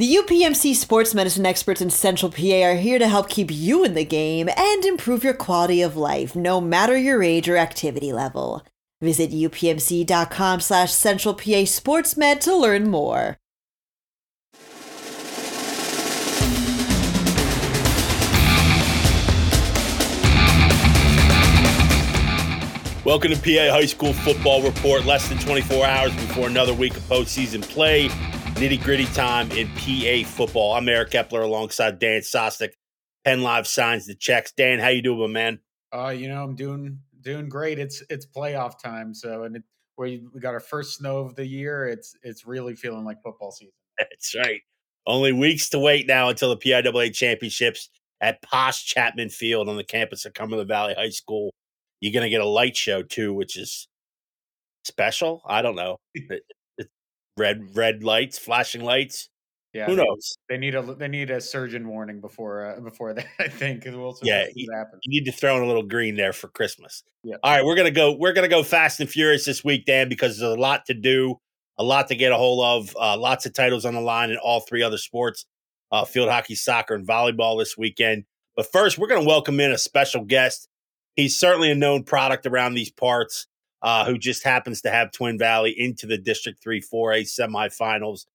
The UPMC sports medicine experts in Central PA are here to help keep you in the game and improve your quality of life, no matter your age or activity level. Visit upmc.com slash central PA sportsmed to learn more. Welcome to PA High School Football Report. Less than 24 hours before another week of postseason play. Nitty gritty time in PA football. I'm Eric Epler alongside Dan Sostek. Penn Live signs the checks. Dan, how you doing, my man? Uh, you know, I'm doing doing great. It's it's playoff time, so and it, we we got our first snow of the year. It's it's really feeling like football season. That's right. Only weeks to wait now until the PIAA championships at Posh Chapman Field on the campus of Cumberland Valley High School you're going to get a light show too, which is special. I don't know. red red lights, flashing lights. Yeah, who knows? They need a they need a surgeon warning before uh, before that. I think we'll yeah, you, you, need to throw in a little green there for Christmas. Yeah. All right, we're gonna go. We're gonna go fast and furious this week, Dan, because there's a lot to do, a lot to get a hold of, uh, lots of titles on the line in all three other sports, uh, field hockey, soccer, and volleyball this weekend. But first, we're gonna welcome in a special guest he's certainly a known product around these parts uh, who just happens to have Twin Valley into the District 3 4A semifinals.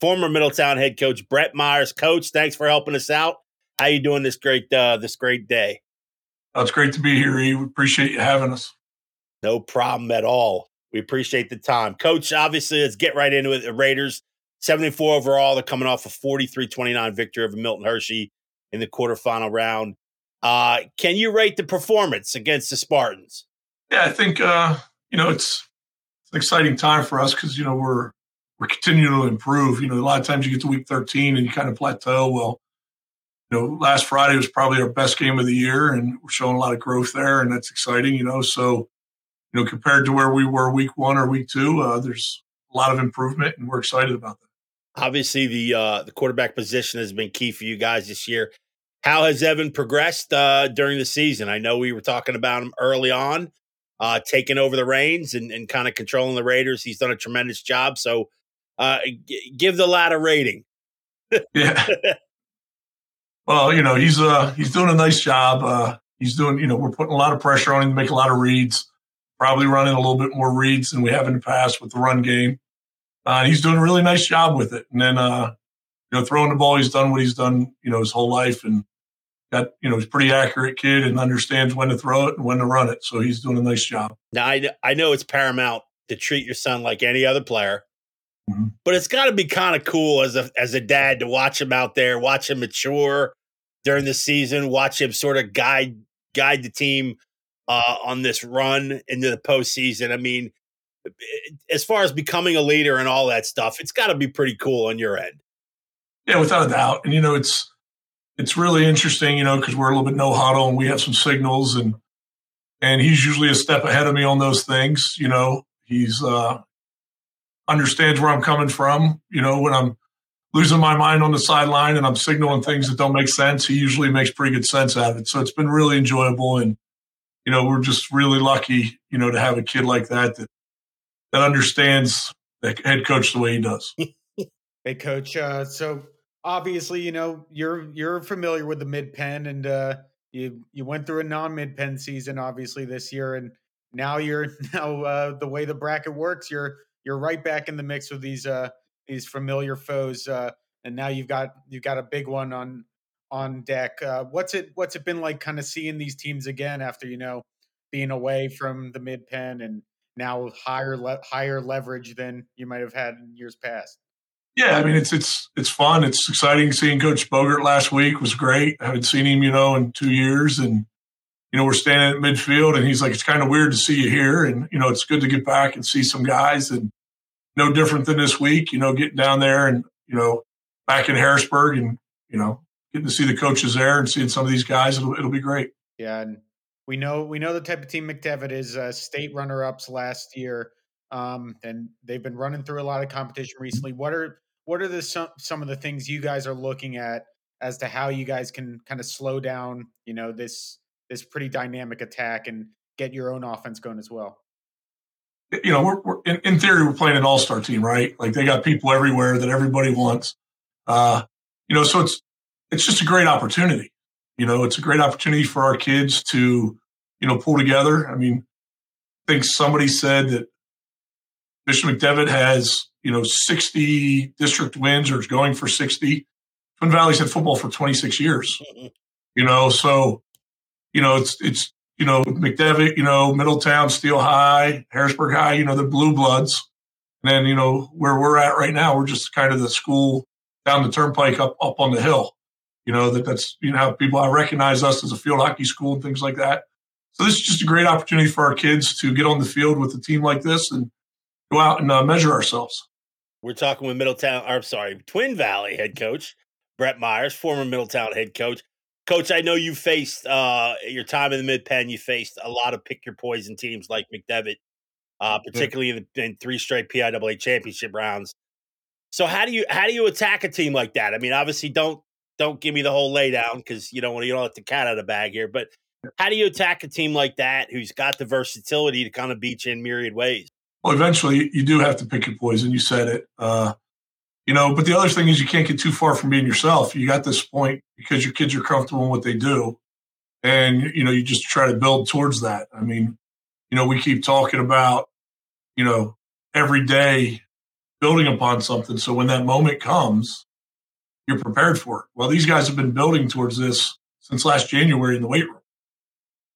Former Middletown head coach Brett Myers. Coach, thanks for helping us out. How you doing this great uh, this great day? Oh, it's great to be here, E. We appreciate you having us. No problem at all. We appreciate the time. Coach, obviously, let's get right into it. The Raiders, 74 overall. They're coming off a 43 29 victory over Milton Hershey in the quarterfinal round. Uh, can you rate the performance against the Spartans? Yeah, I think uh, you know it's, it's an exciting time for us because you know we're we're continuing to improve. You know, a lot of times you get to week 13 and you kind of plateau. Well, you know, last Friday was probably our best game of the year, and we're showing a lot of growth there, and that's exciting. You know, so you know, compared to where we were week one or week two, uh, there's a lot of improvement, and we're excited about that. Obviously, the uh, the quarterback position has been key for you guys this year. How has Evan progressed uh, during the season? I know we were talking about him early on, uh, taking over the reins and, and kind of controlling the Raiders. He's done a tremendous job. So uh, g- give the lad a rating. yeah. Well, you know, he's uh he's doing a nice job. Uh he's doing, you know, we're putting a lot of pressure on him to make a lot of reads, probably running a little bit more reads than we have in the past with the run game. Uh, he's doing a really nice job with it. And then uh, you know, throwing the ball, he's done what he's done, you know, his whole life and got, you know, he's pretty accurate kid and understands when to throw it and when to run it. So he's doing a nice job. Now, I, I know it's paramount to treat your son like any other player, mm-hmm. but it's got to be kind of cool as a, as a dad to watch him out there, watch him mature during the season, watch him sort of guide, guide the team uh, on this run into the postseason. I mean, as far as becoming a leader and all that stuff, it's got to be pretty cool on your end. Yeah, without a doubt. And, you know, it's, it's really interesting, you know, because we're a little bit no huddle and we have some signals and and he's usually a step ahead of me on those things. You know, he's uh understands where I'm coming from. You know, when I'm losing my mind on the sideline and I'm signaling things that don't make sense, he usually makes pretty good sense out of it. So it's been really enjoyable and you know, we're just really lucky, you know, to have a kid like that that that understands the head coach the way he does. hey coach, uh so obviously, you know, you're you're familiar with the mid pen, and uh, you you went through a non mid pen season, obviously this year, and now you're now uh, the way the bracket works, you're you're right back in the mix with these uh, these familiar foes, uh, and now you've got you've got a big one on on deck. Uh, what's it what's it been like, kind of seeing these teams again after you know being away from the mid pen and now higher le- higher leverage than you might have had in years past? Yeah, I mean it's it's it's fun. It's exciting seeing Coach Bogert last week was great. I haven't seen him, you know, in two years, and you know we're standing at midfield, and he's like, "It's kind of weird to see you here," and you know it's good to get back and see some guys, and no different than this week, you know, getting down there and you know back in Harrisburg, and you know getting to see the coaches there and seeing some of these guys, it'll it'll be great. Yeah, and we know we know the type of team McDevitt is. Uh, state runner ups last year. Um, and they've been running through a lot of competition recently. What are what are the some, some of the things you guys are looking at as to how you guys can kind of slow down, you know, this this pretty dynamic attack and get your own offense going as well? You know, we're, we're in, in theory we're playing an all-star team, right? Like they got people everywhere that everybody wants. Uh, you know, so it's it's just a great opportunity. You know, it's a great opportunity for our kids to, you know, pull together. I mean, I think somebody said that Bishop McDevitt has, you know, 60 district wins or is going for 60. Twin Valley's had football for 26 years. you know, so, you know, it's, it's, you know, McDevitt, you know, Middletown, Steel High, Harrisburg High, you know, the blue bloods. And then, you know, where we're at right now, we're just kind of the school down the turnpike up, up on the hill. You know, that that's, you know, how people I recognize us as a field hockey school and things like that. So this is just a great opportunity for our kids to get on the field with a team like this and go out and uh, measure ourselves. We're talking with Middletown, or I'm sorry, Twin Valley head coach Brett Myers, former Middletown head coach. Coach, I know you faced uh, your time in the mid pen. You faced a lot of pick your poison teams like McDevitt, uh, particularly in, in, three straight PIAA championship rounds. So how do you how do you attack a team like that? I mean, obviously, don't don't give me the whole laydown because you don't want you don't let the cat out of the bag here. But how do you attack a team like that who's got the versatility to kind of beat you in myriad ways? Well, eventually you do have to pick your poison. You said it. Uh, you know, but the other thing is you can't get too far from being yourself. You got this point because your kids are comfortable in what they do. And, you know, you just try to build towards that. I mean, you know, we keep talking about, you know, every day building upon something. So when that moment comes, you're prepared for it. Well, these guys have been building towards this since last January in the weight room.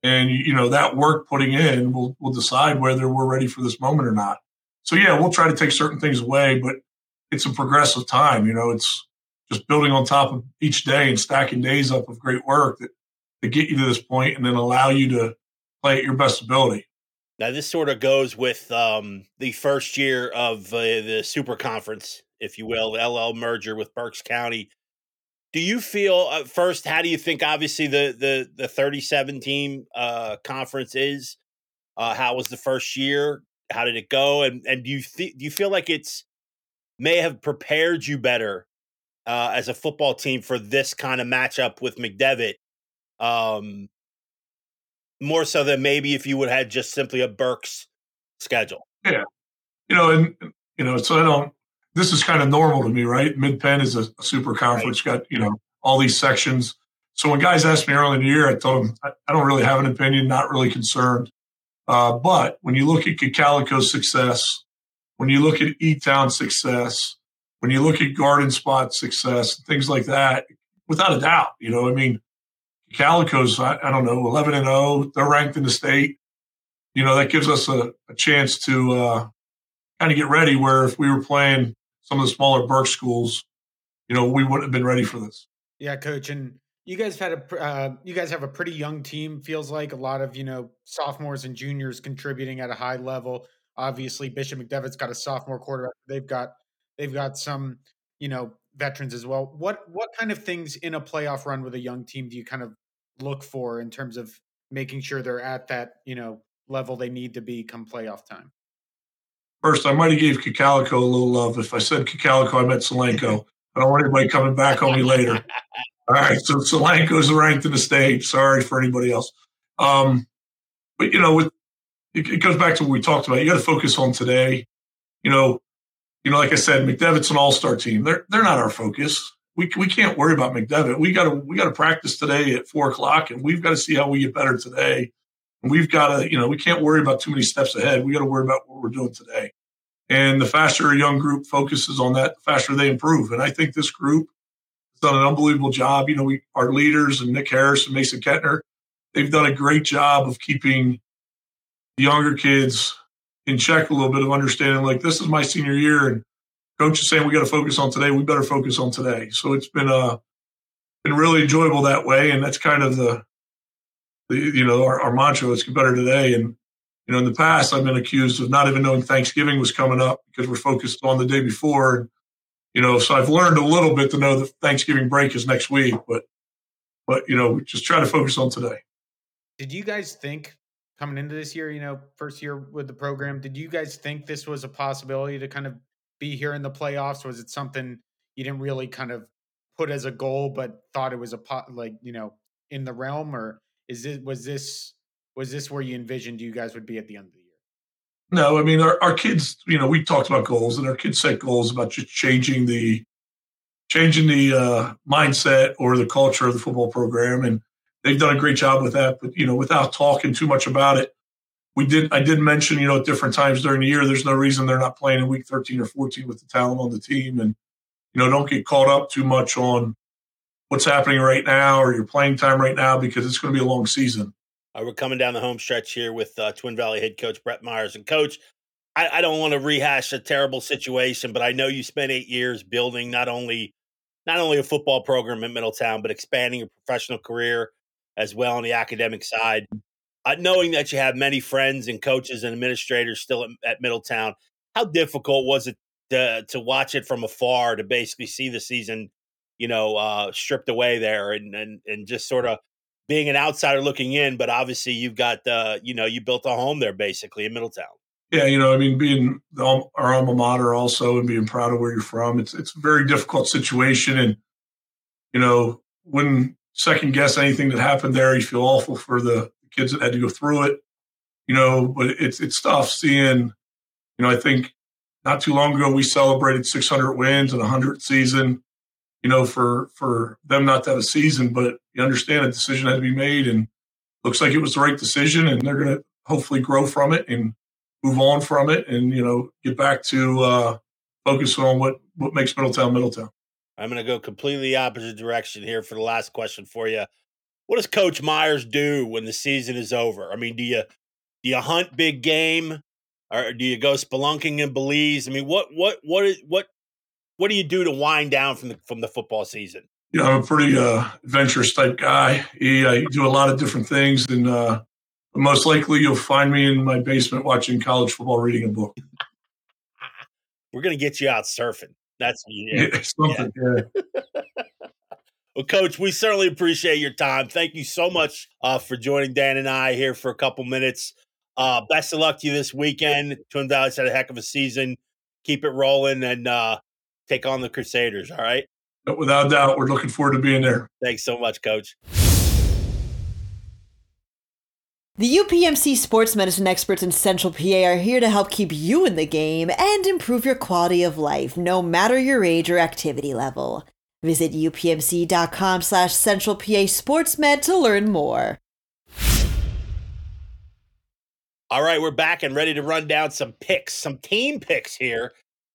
And, you know, that work putting in will, will decide whether we're ready for this moment or not. So, yeah, we'll try to take certain things away, but it's a progressive time. You know, it's just building on top of each day and stacking days up of great work that, that get you to this point and then allow you to play at your best ability. Now, this sort of goes with um, the first year of uh, the Super Conference, if you will, LL merger with Berks County. Do you feel uh, first? How do you think? Obviously, the the the thirty seven team uh, conference is. Uh, how was the first year? How did it go? And and do you th- do you feel like it's may have prepared you better uh, as a football team for this kind of matchup with McDevitt. Um, more so than maybe if you would have had just simply a Berks schedule. Yeah. You know, and, you know, so I don't, this is kind of normal to me, right? Mid Penn is a, super conference, got, you know, all these sections. So when guys asked me early in the year, I told them I, don't really have an opinion, not really concerned. Uh, but when you look at Cocalico's success, when you look at E-Town success, when you look at Garden Spot success, things like that, without a doubt, you know, I mean, Cocalico's, I, I don't know, 11 and 0, they're ranked in the state. You know, that gives us a, a chance to uh, kind of get ready where if we were playing some of the smaller Berks schools, you know, we wouldn't have been ready for this. Yeah, coach. And you guys had a, uh, you guys have a pretty young team, feels like a lot of, you know, sophomores and juniors contributing at a high level. Obviously, Bishop McDevitt's got a sophomore quarterback. They've got they've got some you know veterans as well. What what kind of things in a playoff run with a young team do you kind of look for in terms of making sure they're at that you know level they need to be come playoff time? First, I might have gave Cocalico a little love. If I said Cocalico, I meant Solanco. I don't want anybody coming back on me later. All right, so Solanco's ranked in the state. Sorry for anybody else. Um, but you know, with it, it goes back to what we talked about. You got to focus on today. You know, you know, like I said, McDevitt's an all-star team. They're they're not our focus. We we can't worry about McDevitt. We got to we got to practice today at four o'clock, and we've got to see how we get better today. We've got to, you know, we can't worry about too many steps ahead. We got to worry about what we're doing today. And the faster a young group focuses on that, the faster they improve. And I think this group has done an unbelievable job. You know, we our leaders and Nick Harris and Mason Kettner, they've done a great job of keeping the younger kids in check a little bit of understanding like this is my senior year and coach is saying we got to focus on today we better focus on today so it's been uh been really enjoyable that way and that's kind of the you know our, our mantra get better today. And you know in the past i've been accused of not even knowing thanksgiving was coming up because we're focused on the day before. And you know so i've learned a little bit to know that thanksgiving break is next week but but you know just try to focus on today. Did you guys think coming into this year, you know, first year with the program, did you guys think this was a possibility to kind of be here in the playoffs? Was it something you didn't really kind of put as a goal, but thought it was a pot, like you know, in the realm, or is it was this was this where you envisioned you guys would be at the end of the year? No, I mean our, our kids, you know, we talked about goals, and our kids set goals about just changing the changing the uh, mindset or the culture of the football program, and they've done a great job with that. But you know, without talking too much about it, we did. I did mention, you know, at different times during the year, there's no reason they're not playing in week 13 or 14 with the talent on the team, and you know, don't get caught up too much on what's happening right now or your playing time right now because it's going to be a long season. Uh, we're coming down the home stretch here with uh, Twin Valley head coach Brett Myers. And coach, I, I don't want to rehash a terrible situation, but I know you spent eight years building not only not only a football program in Middletown, but expanding your professional career as well on the academic side. Uh, knowing that you have many friends and coaches and administrators still at, at Middletown, how difficult was it to to watch it from afar to basically see the season, you know, uh, stripped away there and and and just sort of being an outsider looking in, but obviously you've got the, you know, you built a home there basically in Middletown. Yeah, you know, I mean, being our alma mater also and being proud of where you're from, it's it's a very difficult situation, and you know, wouldn't second guess anything that happened there. You feel awful for the kids that had to go through it, you know, but it's it's tough seeing. You know, I think not too long ago we celebrated 600 wins and 100 season you know, for for them not to have a season, but you understand a decision had to be made, and looks like it was the right decision, and they're going to hopefully grow from it and move on from it, and you know, get back to uh, focus on what what makes Middletown Middletown. I'm going to go completely opposite direction here for the last question for you. What does Coach Myers do when the season is over? I mean, do you do you hunt big game, or do you go spelunking in Belize? I mean, what what what what what do you do to wind down from the from the football season? Yeah, I'm a pretty uh, adventurous type guy. Yeah, I do a lot of different things, and uh, most likely you'll find me in my basement watching college football, reading a book. We're gonna get you out surfing. That's yeah, yeah something. Yeah. well, Coach, we certainly appreciate your time. Thank you so much uh, for joining Dan and I here for a couple minutes. Uh, best of luck to you this weekend. Twin Valley's had a heck of a season. Keep it rolling, and uh, take on the Crusaders. All right. Without doubt, we're looking forward to being there. Thanks so much, Coach. The UPMC sports medicine experts in Central PA are here to help keep you in the game and improve your quality of life, no matter your age or activity level. Visit upmc.com slash central PA sportsmed to learn more. All right, we're back and ready to run down some picks, some team picks here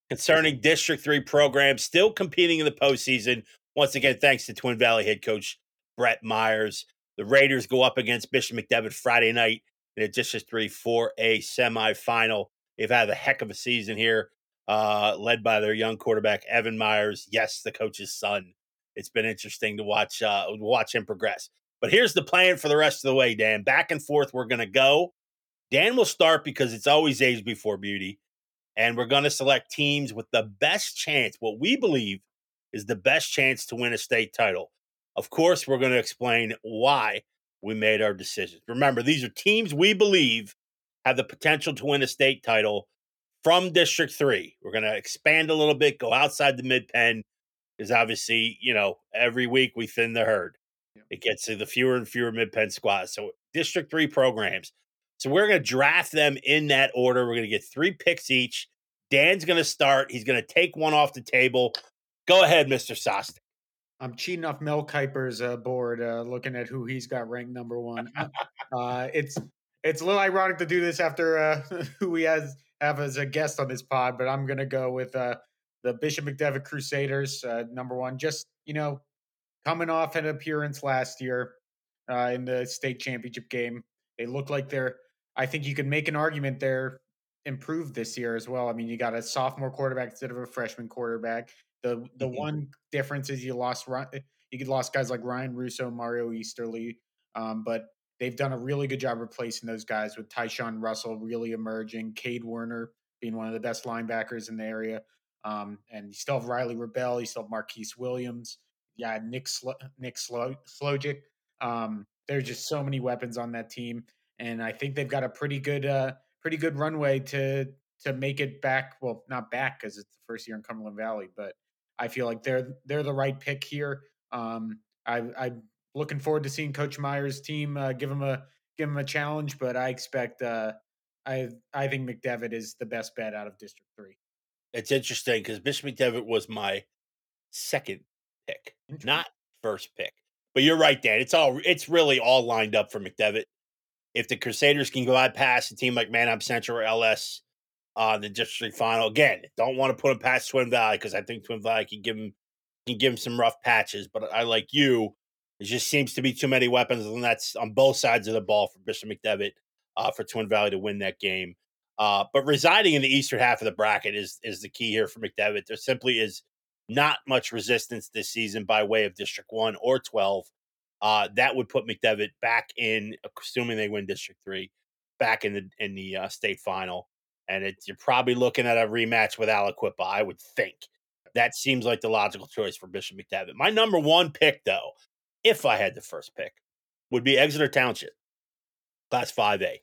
concerning District 3 programs still competing in the postseason. Once again, thanks to Twin Valley head coach Brett Myers. The Raiders go up against Bishop McDevitt Friday night in a District 3 for a semifinal. They've had a heck of a season here, uh, led by their young quarterback, Evan Myers. Yes, the coach's son. It's been interesting to watch uh, watch him progress. But here's the plan for the rest of the way, Dan. Back and forth, we're going to go. Dan will start because it's always age before beauty and we're going to select teams with the best chance, what we believe is the best chance to win a state title. Of course, we're going to explain why we made our decisions. Remember, these are teams we believe have the potential to win a state title from District 3. We're going to expand a little bit, go outside the mid pen, because obviously, you know, every week we thin the herd. It gets to the fewer and fewer mid pen squads. So, District 3 programs so we're going to draft them in that order. We're going to get three picks each. Dan's going to start. He's going to take one off the table. Go ahead, Mr. Sostek. I'm cheating off Mel Kiper's uh, board, uh, looking at who he's got ranked number one. uh, it's it's a little ironic to do this after uh, who he has have as a guest on this pod, but I'm going to go with uh, the Bishop McDevitt Crusaders, uh, number one. Just you know, coming off an appearance last year in the state championship game, they look like they're I think you can make an argument they're improved this year as well. I mean, you got a sophomore quarterback instead of a freshman quarterback. The the mm-hmm. one difference is you lost you lost guys like Ryan Russo, Mario Easterly, um, but they've done a really good job replacing those guys with Tyshawn Russell really emerging, Cade Werner being one of the best linebackers in the area, um, and you still have Riley Rebel, you still have Marquise Williams, yeah, Nick Slo- Nick Slo- Slojic. Um, there's just so many weapons on that team and I think they've got a pretty good uh, pretty good runway to to make it back. Well, not back because it's the first year in Cumberland Valley, but I feel like they're they're the right pick here. Um, I, I'm looking forward to seeing Coach Myers' team uh, give him a give him a challenge, but I expect uh, I I think McDevitt is the best bet out of District Three. It's interesting because Bishop McDevitt was my second pick, not first pick. But you're right, Dan. It's all it's really all lined up for McDevitt. If the Crusaders can go out past a team like Manheim Central or LS, uh, the district final again, don't want to put them past Twin Valley because I think Twin Valley can give them can give them some rough patches. But I like you. It just seems to be too many weapons, and that's on both sides of the ball for Bishop McDevitt uh, for Twin Valley to win that game. Uh, but residing in the eastern half of the bracket is is the key here for McDevitt. There simply is not much resistance this season by way of District One or Twelve. Uh, that would put McDevitt back in, assuming they win District Three, back in the in the uh, state final, and it, you're probably looking at a rematch with Aliquippa. I would think that seems like the logical choice for Bishop McDevitt. My number one pick, though, if I had the first pick, would be Exeter Township, Class Five A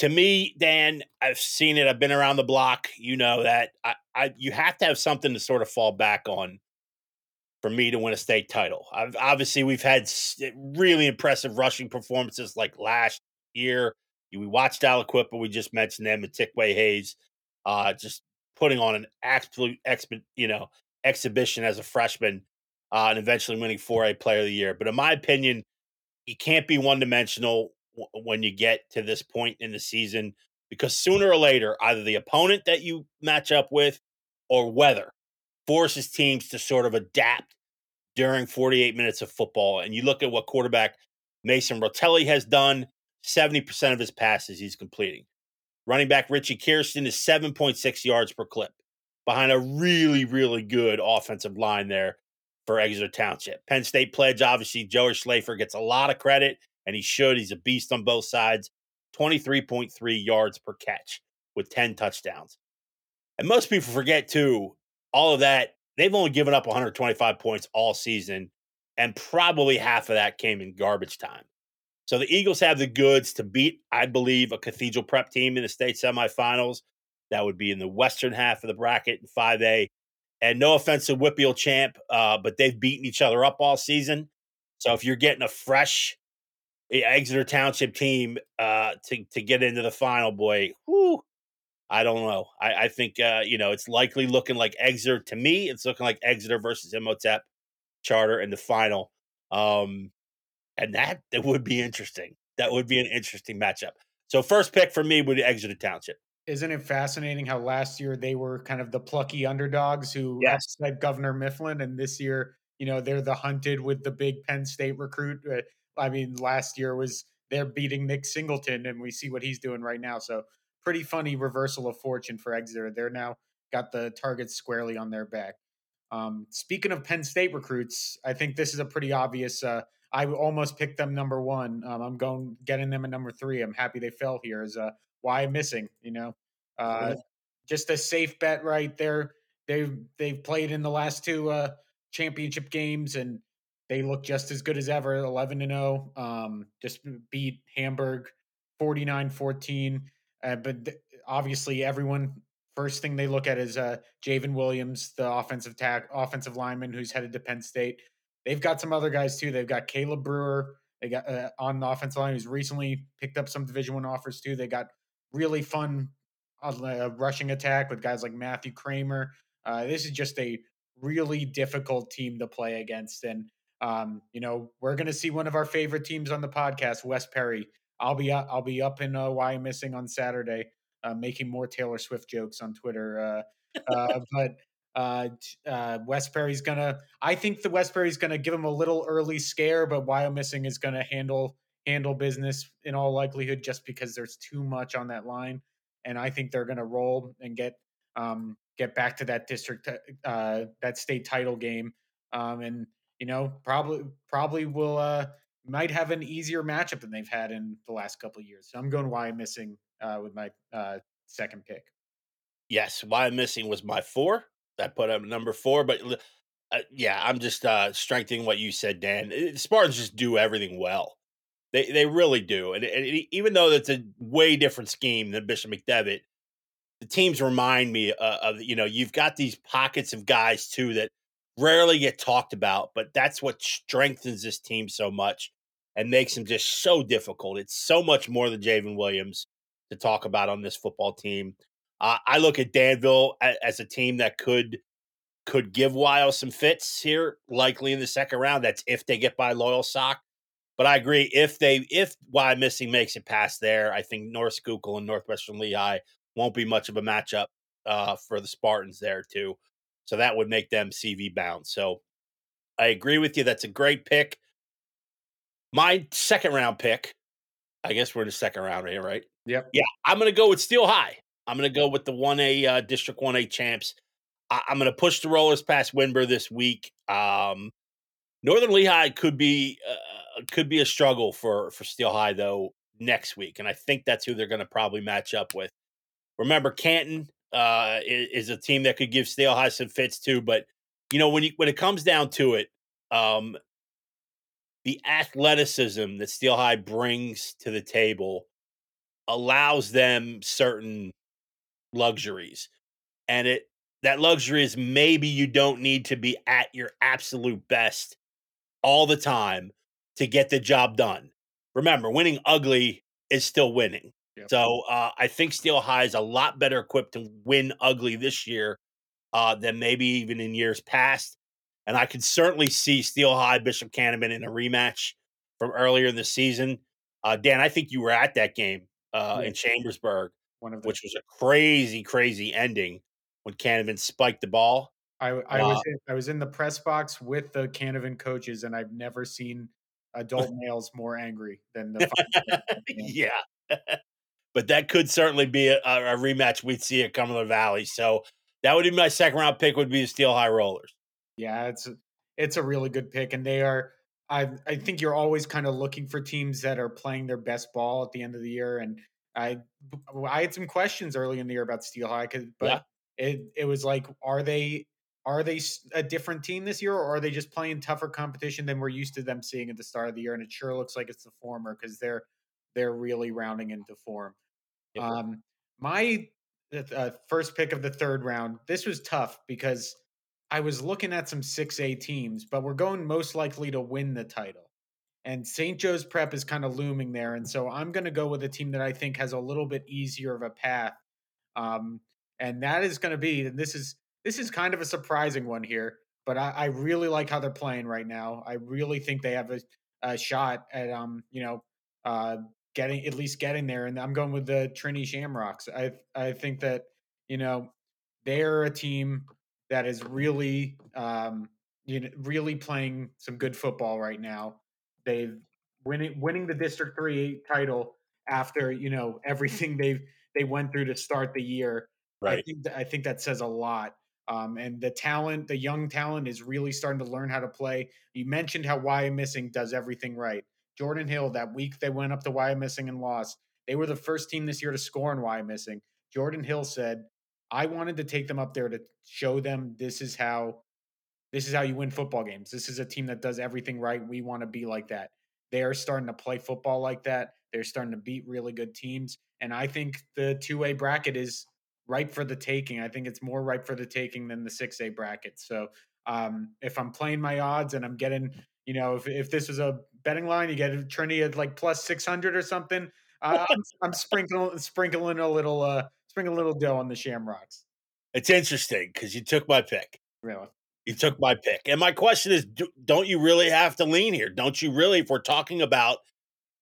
to me, Dan, I've seen it. I've been around the block. You know that I, I you have to have something to sort of fall back on for me to win a state title. I've, obviously, we've had really impressive rushing performances like last year. We watched Aliquippa. We just mentioned them and Tiqwai Hayes, uh, just putting on an absolute exp- you know exhibition as a freshman, uh, and eventually winning 4A Player of the Year. But in my opinion, you can't be one dimensional when you get to this point in the season because sooner or later, either the opponent that you match up with or weather forces teams to sort of adapt during 48 minutes of football. And you look at what quarterback Mason Rotelli has done 70% of his passes he's completing. Running back Richie Kirsten is 7.6 yards per clip behind a really, really good offensive line there for Exeter Township. Penn State pledge, obviously, Joey Schlaffer gets a lot of credit and he should. He's a beast on both sides. 23.3 yards per catch with 10 touchdowns. And most people forget, too, all of that. They've only given up 125 points all season, and probably half of that came in garbage time. So the Eagles have the goods to beat, I believe, a Cathedral Prep team in the state semifinals. That would be in the western half of the bracket in 5A. And no offense to WPIAL Champ, uh, but they've beaten each other up all season. So if you're getting a fresh Exeter Township team uh, to to get into the final, boy, whew, I don't know. I, I think uh, you know it's likely looking like Exeter to me. It's looking like Exeter versus Imhotep Charter in the final, um, and that that would be interesting. That would be an interesting matchup. So first pick for me would be Exeter Township. Isn't it fascinating how last year they were kind of the plucky underdogs who yes. upset Governor Mifflin, and this year, you know, they're the hunted with the big Penn State recruit. Uh, I mean, last year was they're beating Nick Singleton, and we see what he's doing right now. So pretty funny reversal of fortune for Exeter. They're now got the targets squarely on their back. Um, speaking of Penn State recruits, I think this is a pretty obvious. Uh, I almost picked them number one. Um, I'm going getting them at number three. I'm happy they fell here. Is uh, Wyomissing. You know, uh, just a safe bet right there. They've they've played in the last two uh, championship games and they look just as good as ever, 11 and 0. Um, just beat Hamburg 49 14. Uh, but th- obviously, everyone first thing they look at is uh, J'ven Williams, the offensive offensive lineman who's headed to Penn State. They've got some other guys too. They've got Caleb Brewer. They got uh, on the offensive line who's recently picked up some Division One offers too. They got really fun uh, rushing attack with guys like Matthew Kramer. Uh, this is just a really difficult team to play against, and um, you know, we're going to see one of our favorite teams on the podcast, West Perry. I'll be I'll be up in uh, Wyomissing on Saturday, uh, making more Taylor Swift jokes on Twitter. Uh, uh, but uh, uh, West Perry's gonna. I think the West Perry's gonna give him a little early scare, but Wyomissing is gonna handle handle business in all likelihood, just because there's too much on that line, and I think they're gonna roll and get um, get back to that district uh, that state title game. Um, and you know, probably probably will uh might have an easier matchup than they've had in the last couple years. So I'm going Wyomissing uh, with my uh, second pick. Yes, Wyomissing was my four. I put up number four, but uh, yeah, I'm just uh, strengthening what you said, Dan. It, Spartans just do everything well. They they really do, and, and it, even though it's a way different scheme than Bishop McDevitt, the teams remind me uh, of you know you've got these pockets of guys too that rarely get talked about, but that's what strengthens this team so much and makes them just so difficult. It's so much more than J'ven Williams to talk about on this football team. Uh, I look at Danville as, a team that could could give Wild some fits here, likely in the second round. That's if they get by Loyalsock. But I agree if they if Wyomissing makes it past there, I think North Schuylkill and Northwestern Lehigh won't be much of a matchup uh, for the Spartans there too. So that would make them CV bound. So I agree with you. That's a great pick. My second round pick, I guess we're in the second round here, right? Yep. Yeah, I'm going to go with Steel High. I'm going to go with the 1A uh, District 1A champs. I- am going to push the rollers past Windber this week. Um, Northern Lehigh could be uh, could be a struggle for for Steel High though next week, and I think that's who they're going to probably match up with. Remember, Canton uh, is, a team that could give Steel High some fits too, but you know when you when it comes down to it, um, the athleticism that Steel High brings to the table allows them certain luxuries, and it that luxury is maybe you don't need to be at your absolute best all the time to get the job done. Remember, winning ugly is still winning. Yep. So uh, I think Steel High is a lot better equipped to win ugly this year uh, than maybe even in years past. And I could certainly see Steel High Bishop Canevin in a rematch from earlier in the season. Uh, Dan, I think you were at that game uh, in Chambersburg, One of which was a crazy, crazy ending when Canevin spiked the ball. I, I was in, I was in the press box with the Canevin coaches, and I've never seen adult males more angry than the. yeah, but that could certainly be a, a, rematch we'd see at Cumberland Valley. So that would be my second round pick. Would be the Steel High Rollers. Yeah, it's it's a really good pick, and they are. I I think you're always kind of looking for teams that are playing their best ball at the end of the year, and I I had some questions early in the year about Steel High, cause, but yeah. it it was like, are they are they a different team this year, or are they just playing tougher competition than we're used to them seeing at the start of the year? And it sure looks like it's the former because they're they're really rounding into form. Yep. Um, my uh, first pick of the third round. This was tough because I was looking at some six A teams, but we're going most likely to win the title. And St. Joe's Prep is kind of looming there, and so I'm going to go with a team that I think has a little bit easier of a path. Um, and that is going to be, and this is this is kind of a surprising one here, but I, I really like how they're playing right now. I really think they have a, a shot at um, you know, uh, getting at least getting there. And I'm going with the Trinity Shamrocks. I I think that you know they're a team that is really um, you know really playing some good football right now. They've winning winning the District Three title after you know everything they've they went through to start the year. Right. I think I think that says a lot. Um, and the talent, the young talent, is really starting to learn how to play. You mentioned how Wyomissing does everything right. Jordan Hill, that week they went up to Wyomissing and lost. They were the first team this year to score in Wyomissing. Jordan Hill said, "I wanted to take them up there to show them this is how this is how you win football games. This is a team that does everything right. We want to be like that." They are starting to play football like that. They're starting to beat really good teams, and I think the two way bracket is ripe for the taking. I think it's more ripe for the taking than the 6A bracket. So um, if I'm playing my odds and I'm getting, you know, if, if this is a betting line, you get Trinity at like plus 600 or something. Uh, I'm, I'm, sprinkling sprinkling a little uh, sprinkling a little dough on the Shamrocks. It's interesting because you took my pick. Really? You took my pick. And my question is don't you really have to lean here? Don't you really, if we're talking about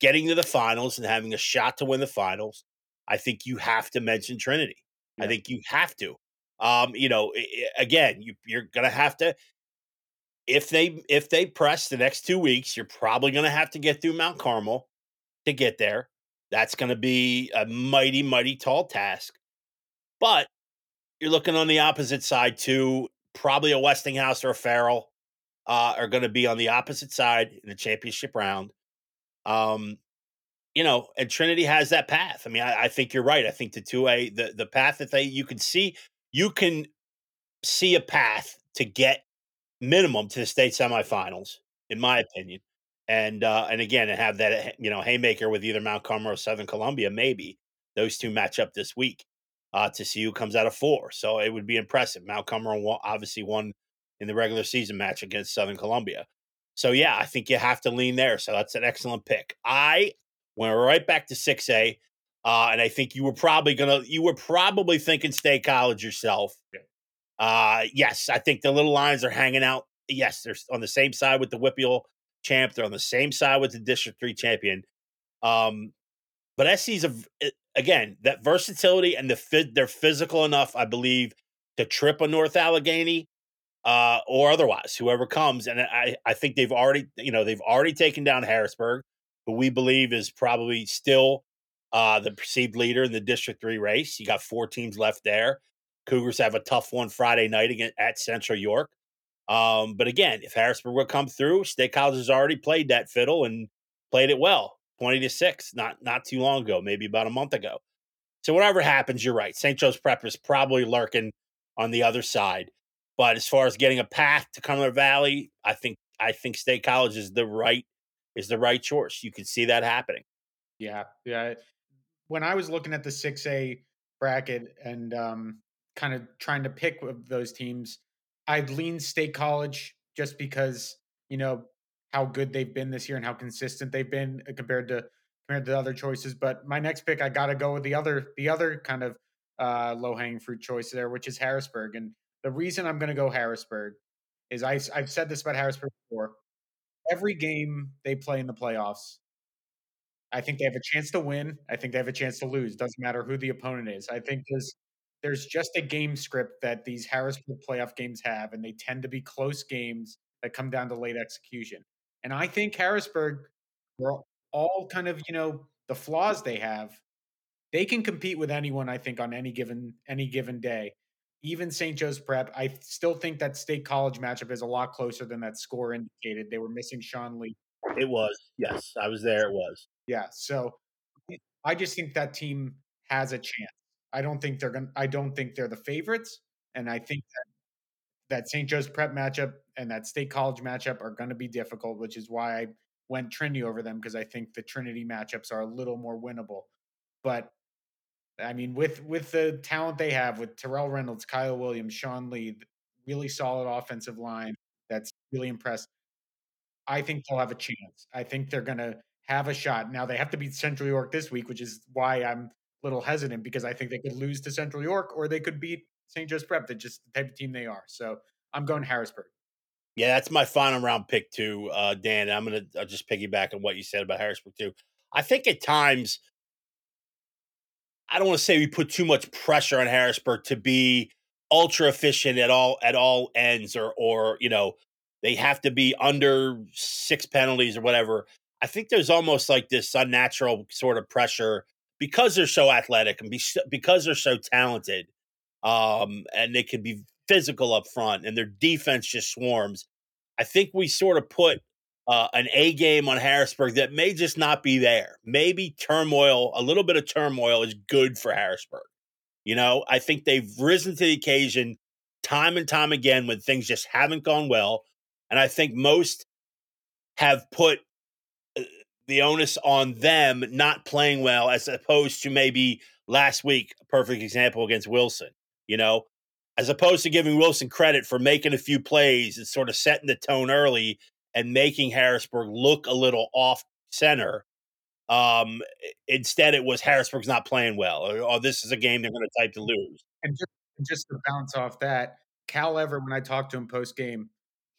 getting to the finals and having a shot to win the finals, I think you have to mention Trinity. Yeah. I think you have to. Um, you know, again, you, you're gonna have to if they if they press the next two weeks, you're probably gonna have to get through Mount Carmel to get there. That's gonna be a mighty, mighty tall task. But you're looking on the opposite side too. Probably a Westinghouse or a Farrell uh, are going to be on the opposite side in the championship round. Um, you know, and Trinity has that path. I mean, I, I think you're right. I think the two A, the the path that they you can see, you can see a path to get minimum to the state semifinals, in my opinion. And uh, and again, and have that eh, you know haymaker with either Mount Carmel or Southern Columbia. Maybe those two match up this week uh, to see who comes out of four. So it would be impressive. Mount Carmel obviously won in the regular season match against Southern Columbia. So yeah, I think you have to lean there. So that's an excellent pick. I Went right back to 6A. Uh, and I think you were probably gonna you were probably thinking state college yourself. Yeah. Uh, yes, I think the little lions are hanging out. Yes, they're on the same side with the WPIAL champ. They're on the same side with the District Three champion. Um, but SC's a, again that versatility and the. They're physical enough, I believe, to trip a North Allegheny uh, or otherwise, whoever comes. And I, I think they've already, you know, they've already taken down Harrisburg, who we believe is probably still uh, the perceived leader in the District Three race. You got four teams left there. Cougars have a tough one Friday night again at Central York. Um, but again, if Harrisburg would come through, State College has already played that fiddle and played it well, twenty to six, not not too long ago, maybe about a month ago. So whatever happens, you're right. St. Joe's Prep is probably lurking on the other side. But as far as getting a path to Cumberland Valley, I think I think State College is the right is the right choice. You can see that happening. Yeah, yeah. When I was looking at the six A bracket and um, kind of trying to pick those teams, I'd lean State College just because you know how good they've been this year and how consistent they've been uh, compared to compared to other choices. But my next pick, I got to go with the other the other kind of uh, low hanging fruit choice there, which is Harrisburg. And the reason I'm going to go Harrisburg is I, I've said this about Harrisburg before. Every game they play in the playoffs, I think they have a chance to win. I think they have a chance to lose. Doesn't matter who the opponent is. I think there's there's just a game script that these Harrisburg playoff games have, and they tend to be close games that come down to late execution. And I think Harrisburg, for all kind of you know the flaws they have, they can compete with anyone. I think on any given any given day. Even St. Joe's Prep, I still think that State College matchup is a lot closer than that score indicated. They were missing Sean Lee. It was, yes, I was there. It was, yeah. So I just think that team has a chance. I don't think they're to I don't think they're the favorites, and I think that that St. Joe's Prep matchup and that State College matchup are going to be difficult, which is why I went Trinity over them because I think the Trinity matchups are a little more winnable. But I mean, with with the talent they have with Terrell Reynolds, Kyle Williams, Sean Lee, really solid offensive line that's really impressed. I think they'll have a chance. I think they're going to have a shot. Now they have to beat Central York this week, which is why I'm little hesitant because I think they could lose to Central York or they could beat St. Joe's Prep. They're just the type of team they are. So I'm going Harrisburg. Yeah, that's my final round pick too, uh, Dan. I'm gonna I'll just piggyback on what you said about Harrisburg too. I think at times I don't want to say we put too much pressure on Harrisburg to be ultra efficient at all at all ends or or you know they have to be under six penalties or whatever. I think there's almost like this unnatural sort of pressure because they're so athletic and be, because they're so talented, um, and they can be physical up front, and their defense just swarms. I think we sort of put uh, an A game on Harrisburg that may just not be there. Maybe turmoil, a little bit of turmoil is good for Harrisburg. You know, I think they've risen to the occasion time and time again when things just haven't gone well. And I think most have put the onus on them not playing well as opposed to maybe last week, perfect example against Wilson. You know, as opposed to giving Wilson credit for making a few plays and sort of setting the tone early and making Harrisburg look a little off center. Um, instead, it was Harrisburg's not playing well, or oh, this is a game they're going to type to lose. And just, just to bounce off that, Cal Ever, when I talked to him post game,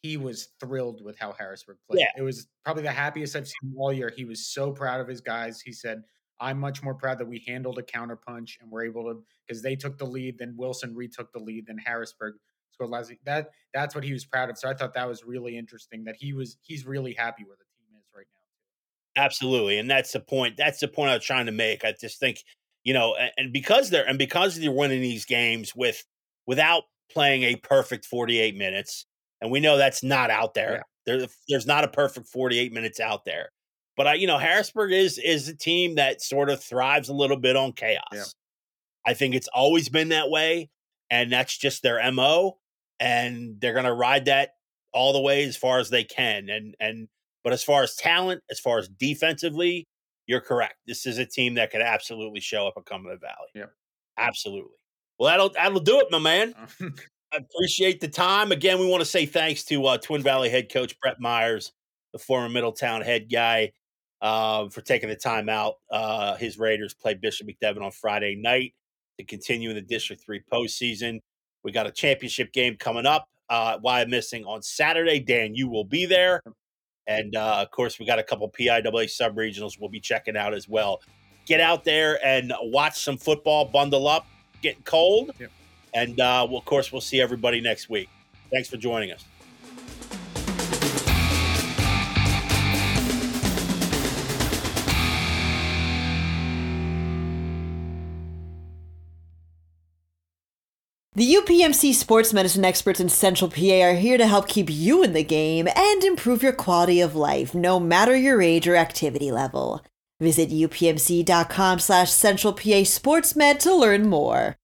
he was thrilled with how Harrisburg played. Yeah. It was probably the happiest I've seen all year. He was so proud of his guys. He said, I'm much more proud that we handled a counterpunch and we're able to because they took the lead, then Wilson retook the lead, then Harrisburg scored last. that that's what he was proud of. So I thought that was really interesting that he was he's really happy where the team is right now. Absolutely, and that's the point. That's the point I was trying to make. I just think you know, and, and because they're and because they're winning these games with without playing a perfect 48 minutes, and we know that's not out there. Yeah. There, there's not a perfect 48 minutes out there. But I, you know, Harrisburg is is a team that sort of thrives a little bit on chaos. Yeah. I think it's always been that way, and that's just their mo and they're going to ride that all the way as far as they can. And and but as far as talent, as far as defensively, you're correct. This is a team that could absolutely show up at Cumberland Valley. Yeah, absolutely. Well, that'll that'll do it, my man. Uh, I appreciate the time. Again, we want to say thanks to uh, Twin Valley head coach Brett Myers, the former Middletown head guy, uh, for taking the time out. Uh, his Raiders play Bishop McDevitt on Friday night to continue in the District Three postseason. We got a championship game coming up. Uh, Wyomissing on Saturday. Dan, you will be there. And uh, of course, we got a couple PIAA sub regionals we'll be checking out as well. Get out there and watch some football, bundle up, getting cold. Yep. And uh, well, of course, we'll see everybody next week. Thanks for joining us. The UPMC sports medicine experts in Central PA are here to help keep you in the game and improve your quality of life, no matter your age or activity level. Visit upmc.com slash central PA sportsmed to learn more.